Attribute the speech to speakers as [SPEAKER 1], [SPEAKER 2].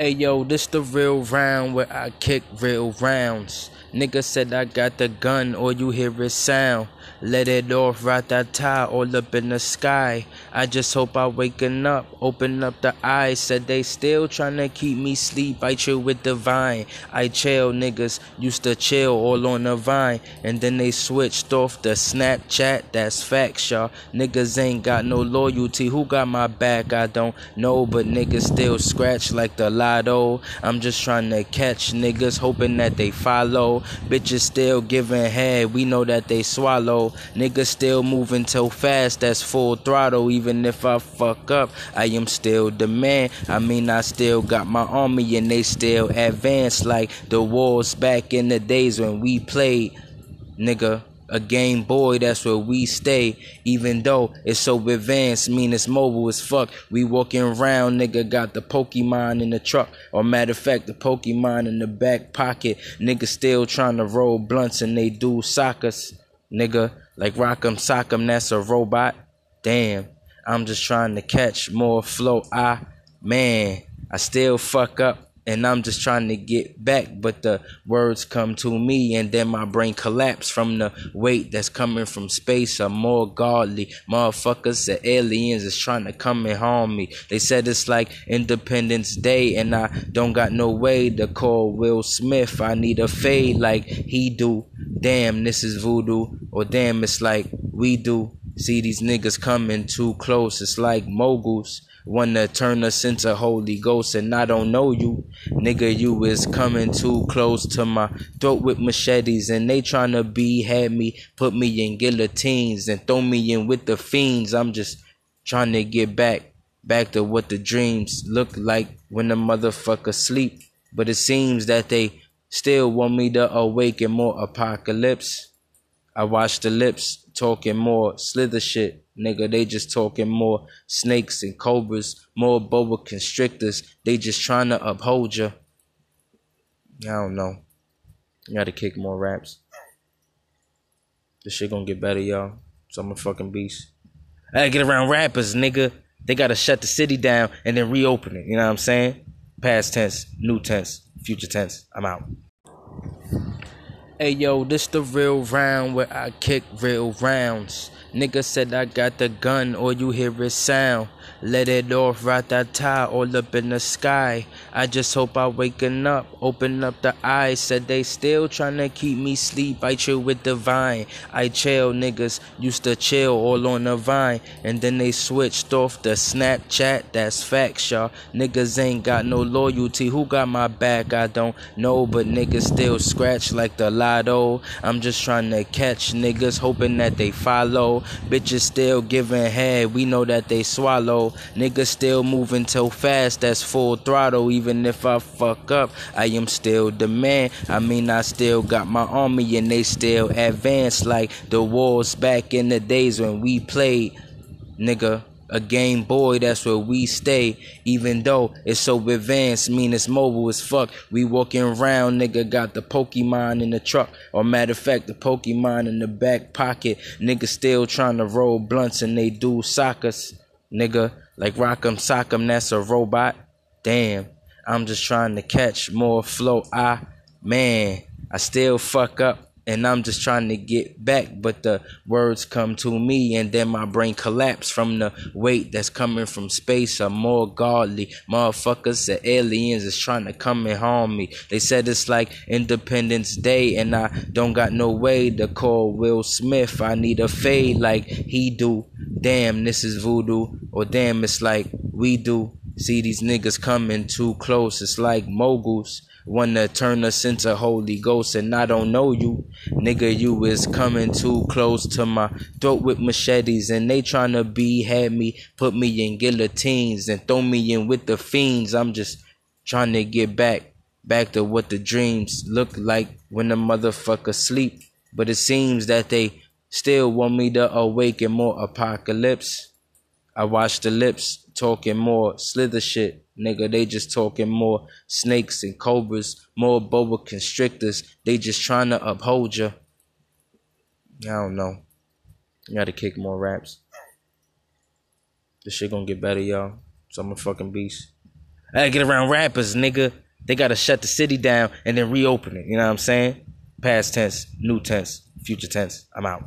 [SPEAKER 1] Hey yo, this the real round where I kick real rounds. Nigga said I got the gun, all you hear is sound. Let it off, rat-ta-ta, all up in the sky. I just hope I waking up, open up the eyes. Said they still tryna keep me sleep. I chill with the vine. I chill, niggas used to chill all on the vine, and then they switched off the Snapchat. That's facts, y'all. Niggas ain't got no loyalty. Who got my back? I don't know, but niggas still scratch like the lotto. I'm just trying to catch niggas, hoping that they follow. Bitches still giving head. We know that they swallow. Niggas still moving so fast, that's full throttle. Even if I fuck up, I am still the man. I mean, I still got my army and they still advance like the wars back in the days when we played. Nigga, a Game Boy, that's where we stay. Even though it's so advanced, mean it's mobile as fuck. We walking around, nigga got the Pokemon in the truck. Or matter of fact, the Pokemon in the back pocket. Nigga still trying to roll blunts and they do sockers nigga. Like Rock'em Sock'em, that's a robot. Damn, I'm just trying to catch more flow. I, man, I still fuck up and I'm just trying to get back, but the words come to me, and then my brain collapse from the weight that's coming from space. Are more godly motherfuckers, the aliens is trying to come and harm me. They said it's like Independence Day, and I don't got no way to call Will Smith. I need a fade like he do. Damn, this is voodoo, or damn, it's like we do. See these niggas coming too close. It's like moguls. Wanna turn us into Holy Ghost and I don't know you. Nigga, you is coming too close to my throat with machetes and they tryna be had me, put me in guillotines and throw me in with the fiends. I'm just trying to get back, back to what the dreams look like when the motherfucker sleep. But it seems that they still want me to awaken more apocalypse. I watch the lips talking more slither shit. Nigga, they just talking more snakes and cobras, more boa constrictors. They just trying to uphold you. I don't know. You gotta kick more raps. This shit gonna get better, y'all. So I'm a fucking beast. I gotta get around rappers, nigga. They gotta shut the city down and then reopen it. You know what I'm saying? Past tense, new tense, future tense. I'm out. Hey yo, this the real round where I kick real rounds. Nigga said I got the gun, all you hear is sound. Let it off, rat-ta-ta, all up in the sky. I just hope I waking up, open up the eyes. Said they still tryna keep me sleep. I chill with the vine. I chill, niggas used to chill all on the vine, and then they switched off the Snapchat. That's facts, y'all. Niggas ain't got no loyalty. Who got my back? I don't know, but niggas still scratch like the lotto. I'm just trying to catch niggas, hoping that they follow. Bitches still giving head. We know that they swallow. Niggas still moving so fast, that's full throttle. Even if I fuck up, I am still the man. I mean, I still got my army and they still advance like the wars back in the days when we played. Nigga, a Game Boy, that's where we stay. Even though it's so advanced, mean it's mobile as fuck. We walking around, nigga got the Pokemon in the truck. Or matter of fact, the Pokemon in the back pocket. Nigga still trying to roll blunts and they do sockers nigga. Like Rock'em Sock'em, that's a robot. Damn, I'm just trying to catch more flow. I, man, I still fuck up and I'm just trying to get back, but the words come to me, and then my brain collapse from the weight that's coming from space. Are more godly motherfuckers, the aliens is trying to come and harm me. They said it's like Independence Day, and I don't got no way to call Will Smith. I need a fade like he do. Damn, this is voodoo, or damn, it's like we do. See these niggas coming too close. It's like moguls wanna turn us into Holy Ghost, and I don't know you. Nigga, you is coming too close to my throat with machetes, and they tryna be had me, put me in guillotines, and throw me in with the fiends. I'm just trying to get back, back to what the dreams look like when the motherfucker sleep. But it seems that they still want me to awaken more apocalypse. I watch the lips talking more slither shit. Nigga, they just talking more snakes and cobras, more boa constrictors. They just trying to uphold you. I don't know. You gotta kick more raps. This shit gonna get better, y'all. So I'm a fucking beast. I gotta get around rappers, nigga. They gotta shut the city down and then reopen it. You know what I'm saying? Past tense, new tense, future tense. I'm out.